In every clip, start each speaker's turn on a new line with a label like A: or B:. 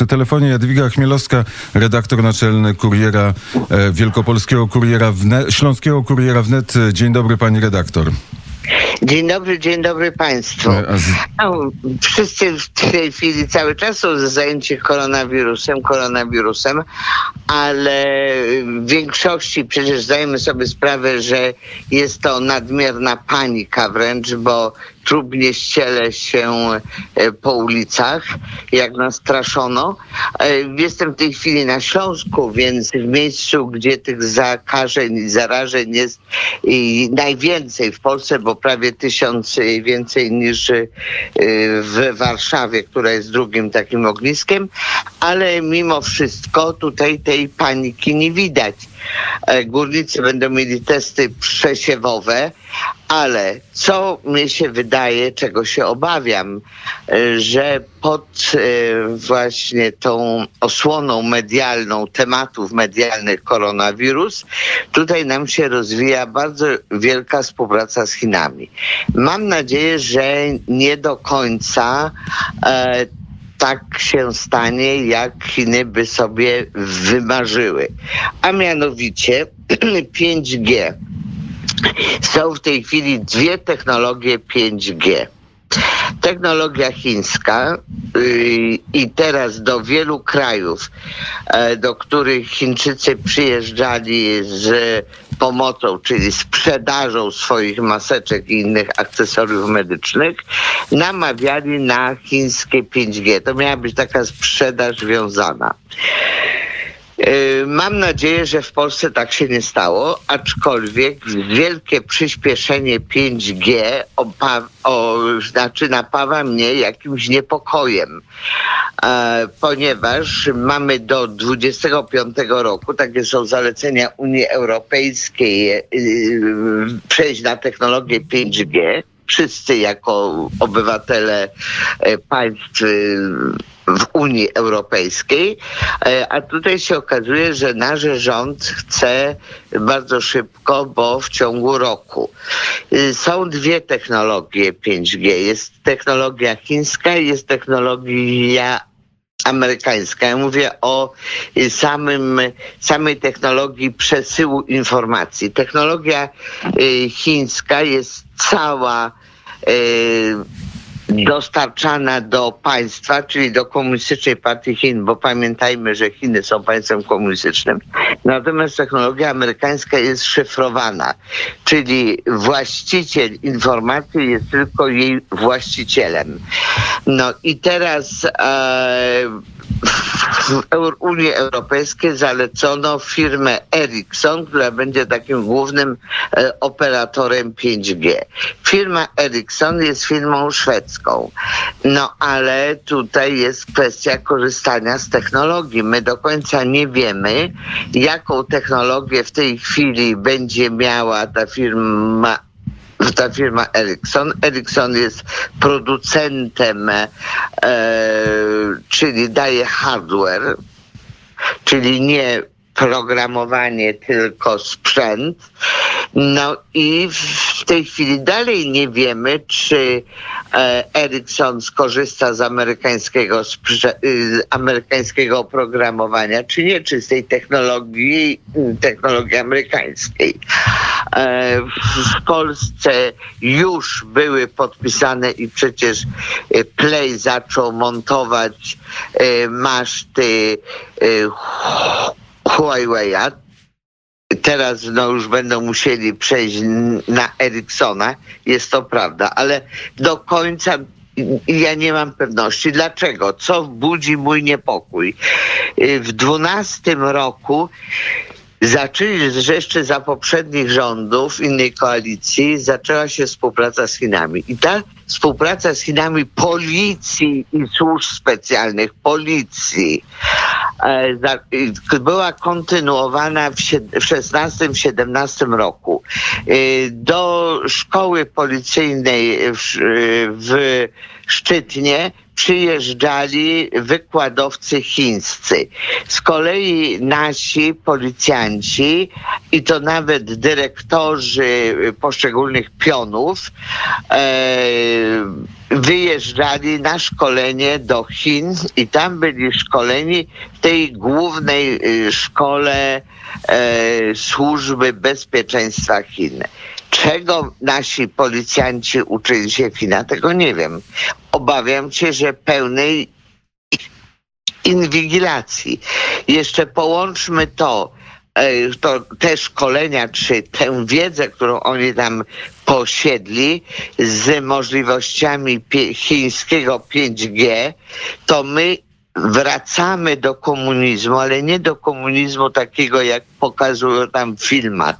A: Przy telefonie Jadwiga Chmielowska, redaktor naczelny Kuriera e, Wielkopolskiego Kuriera Wnet, Śląskiego Kuriera Wnet. Dzień dobry pani redaktor.
B: Dzień dobry, dzień dobry Państwu. No, wszyscy w tej chwili cały czas są zajęci koronawirusem, koronawirusem, ale w większości przecież zdajemy sobie sprawę, że jest to nadmierna panika wręcz, bo trudnie ściele się e, po ulicach, jak nas straszono. E, Jestem w tej chwili na Śląsku, więc w miejscu, gdzie tych zakażeń i zarażeń jest najwięcej w Polsce, bo prawie tysiąc y, więcej niż y, w Warszawie, która jest drugim takim ogniskiem, ale mimo wszystko tutaj tej paniki nie widać. E, Górnicy będą mieli testy przesiewowe, ale co mi się wydaje, czego się obawiam, e, że pod e, właśnie tą osłoną medialną tematów medialnych koronawirus, tutaj nam się rozwija bardzo wielka współpraca z Chinami. Mam nadzieję, że nie do końca tak się stanie, jak Chiny by sobie wymarzyły. A mianowicie 5G. Są w tej chwili dwie technologie 5G. Technologia chińska yy, i teraz do wielu krajów, e, do których Chińczycy przyjeżdżali z pomocą, czyli sprzedażą swoich maseczek i innych akcesoriów medycznych, namawiali na chińskie 5G. To miała być taka sprzedaż wiązana. Yy, Mam nadzieję, że w Polsce tak się nie stało, aczkolwiek wielkie przyspieszenie 5G opa- o, znaczy napawa mnie jakimś niepokojem, e, ponieważ mamy do 25 roku, takie są zalecenia Unii Europejskiej, yy, przejść na technologię 5G. Wszyscy jako obywatele e, państw y, w Unii Europejskiej, E, a tutaj się okazuje, że nasz rząd chce bardzo szybko, bo w ciągu roku. Y, Są dwie technologie 5G. Jest technologia chińska i jest technologia amerykańska. Ja mówię o y, samym, samej technologii przesyłu informacji. Technologia y, chińska jest cała y, dostarczana do państwa, czyli do Komunistycznej Partii Chin, bo pamiętajmy, że Chiny są państwem komunistycznym. Natomiast technologia amerykańska jest szyfrowana, czyli właściciel informacji jest tylko jej właścicielem. No i teraz e, w Unii Europejskiej zalecono firmę Ericsson, która będzie takim głównym e, operatorem 5G. Firma Ericsson jest firmą szwedzką, no ale tutaj jest kwestia korzystania z technologii. My do końca nie wiemy, jaką technologię w tej chwili będzie miała ta firma ta firma Ericsson. Ericsson jest producentem, e, czyli daje hardware, czyli nie programowanie, tylko sprzęt. No i w tej chwili dalej nie wiemy, czy e, Ericsson skorzysta z amerykańskiego, sprze- y, amerykańskiego oprogramowania, czy nie, czy z tej technologii, y, technologii amerykańskiej. E, w- Polsce już były podpisane i przecież e, Play zaczął montować maszty Huawei'a. Teraz no, już będą musieli przejść na Ericssona, jest to prawda, ale do końca ja nie mam pewności. Dlaczego? Co budzi mój niepokój? Y, W dwunastym roku zaczęli, jeszcze za poprzednich rządów innej koalicji zaczęła się współpraca z Chinami. I ta współpraca z Chinami policji i służb specjalnych, policji, była kontynuowana w 16-17 roku. Y, Do szkoły policyjnej w, w Szczytnie przyjeżdżali wykładowcy chińscy. Z kolei nasi policjanci i to nawet dyrektorzy poszczególnych pionów e, wyjeżdżali na szkolenie do Chin i tam byli szkoleni w tej głównej y, szkole e, służby bezpieczeństwa Chin. Czego nasi policjanci uczyli się China, tego nie wiem. Obawiam się, że pełnej inwigilacji. Jeszcze połączmy to, e, to te szkolenia, czy tę wiedzę, którą oni tam posiedli z możliwościami chińskiego 5G, to my wracamy do komunizmu, ale nie do komunizmu takiego, jak pokazują tam w filmach,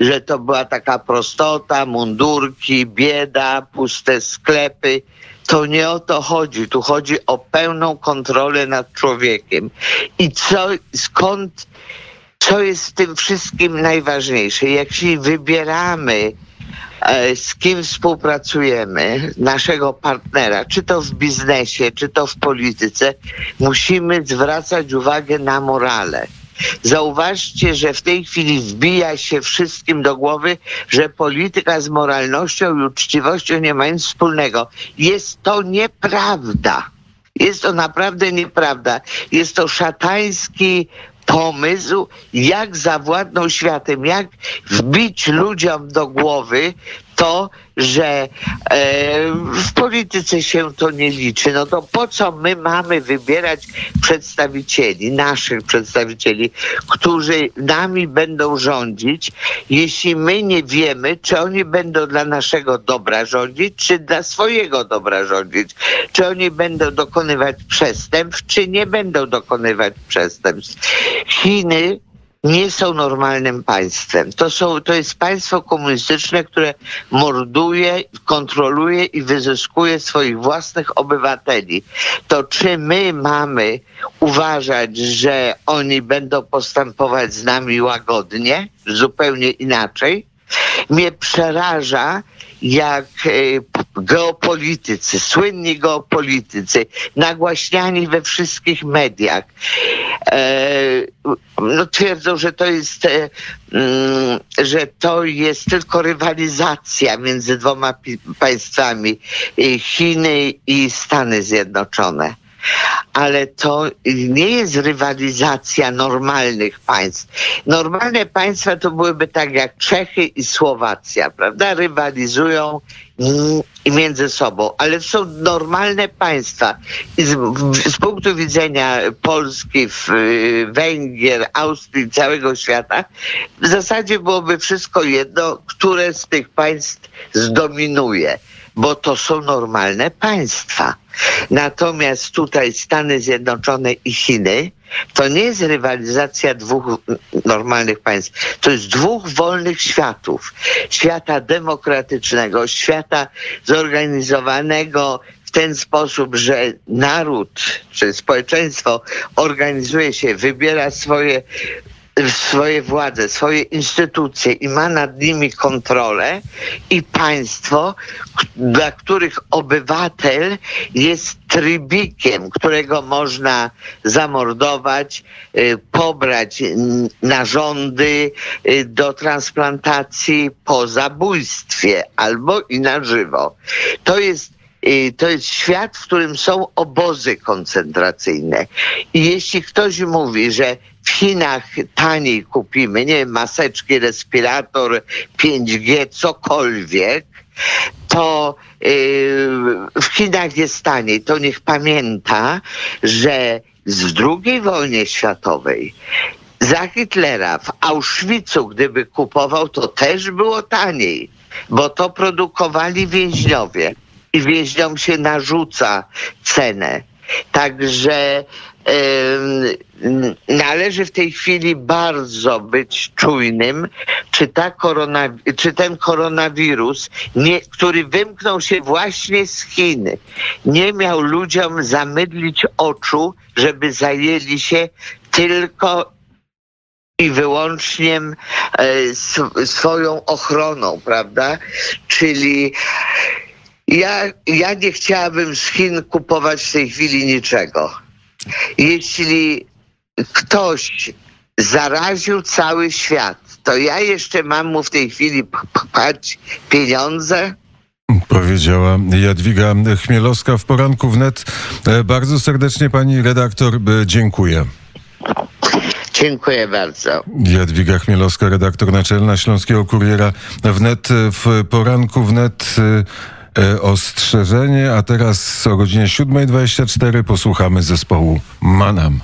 B: że to była taka prostota, mundurki, bieda, puste sklepy. To nie o to chodzi. Tu chodzi o pełną kontrolę nad człowiekiem. I co, skąd, co jest w tym wszystkim najważniejsze? Jeśli wybieramy E, z kim współpracujemy, naszego partnera, czy to w biznesie, czy to w polityce, musimy zwracać uwagę na morale. Zauważcie, że w tej chwili wbija się wszystkim do głowy, że polityka z moralnością i uczciwością nie ma nic wspólnego. Jest to nieprawda. Jest to naprawdę nieprawda. Jest to szatański pomysł, jak zawładnął światem, jak wbić ludziom do głowy to, że e, w polityce się to nie liczy. No to po co my mamy wybierać przedstawicieli, naszych przedstawicieli, którzy nami będą rządzić, jeśli my nie wiemy, czy oni będą dla naszego dobra rządzić, czy dla swojego dobra rządzić, czy oni będą dokonywać przestępstw, czy nie będą dokonywać przestępstw. Chiny nie są normalnym państwem. To, są, to jest państwo komunistyczne, które morduje, kontroluje i wyzyskuje swoich własnych obywateli. To czy my mamy uważać, że oni będą postępować z nami łagodnie, zupełnie inaczej? Mnie przeraża, jak e, geopolitycy, słynni geopolitycy, nagłaśniani we wszystkich mediach, no twierdzą, że to jest, e, mm, że to jest tylko rywalizacja między dwoma państwami, Chiny i Stany Zjednoczone ale to nie jest rywalizacja normalnych państw. Normalne państwa to byłyby tak jak Czechy i Słowacja, prawda? Rywalizują między sobą, ale są normalne państwa. I z, z punktu widzenia Polski, Węgier, Austrii, całego świata, w zasadzie byłoby wszystko jedno, które z tych państw zdominuje bo to są normalne państwa. Natomiast tutaj Stany Zjednoczone i Chiny to nie jest rywalizacja dwóch normalnych państw. To jest dwóch wolnych światów. Świata demokratycznego, świata zorganizowanego w ten sposób, że naród czy społeczeństwo organizuje się, wybiera swoje swoje władze, swoje instytucje i ma nad nimi kontrolę i państwo, dla których obywatel jest trybikiem, którego można zamordować, y, pobrać narządy y, do transplantacji po zabójstwie albo i na żywo. To jest y, to jest świat, w którym są obozy koncentracyjne. I jeśli ktoś mówi, że w Chinach taniej kupimy, nie wiem, maseczki, respirator, 5G, cokolwiek, to yy, w Chinach jest taniej. To niech pamięta, że w II wojnie światowej za Hitlera w Auschwitzu, gdyby kupował, to też było taniej, bo to produkowali więźniowie i więźniom się narzuca cenę. Także należy w tej chwili bardzo być czujnym, czy, ta korona, czy ten koronawirus, nie, który wymknął się właśnie z Chiny, nie miał ludziom zamydlić oczu, żeby zajęli się tylko i wyłącznie swoją ochroną, prawda? Czyli Ja, ja nie chciałabym z Chin kupować w tej chwili niczego. Jeśli ktoś zaraził cały świat, to ja jeszcze mam mu w tej chwili pchać pieniądze?
A: Powiedziała Jadwiga Chmielowska w poranku wnet. E, Bardzo serdecznie pani redaktor e, dziękuję.
B: Dziękuję bardzo.
A: Jadwiga Chmielowska, redaktor naczelna Śląskiego Kuriera wnet e, w poranku wnet ostrzeżenie, a teraz o godzinie 7.24 posłuchamy zespołu Manam.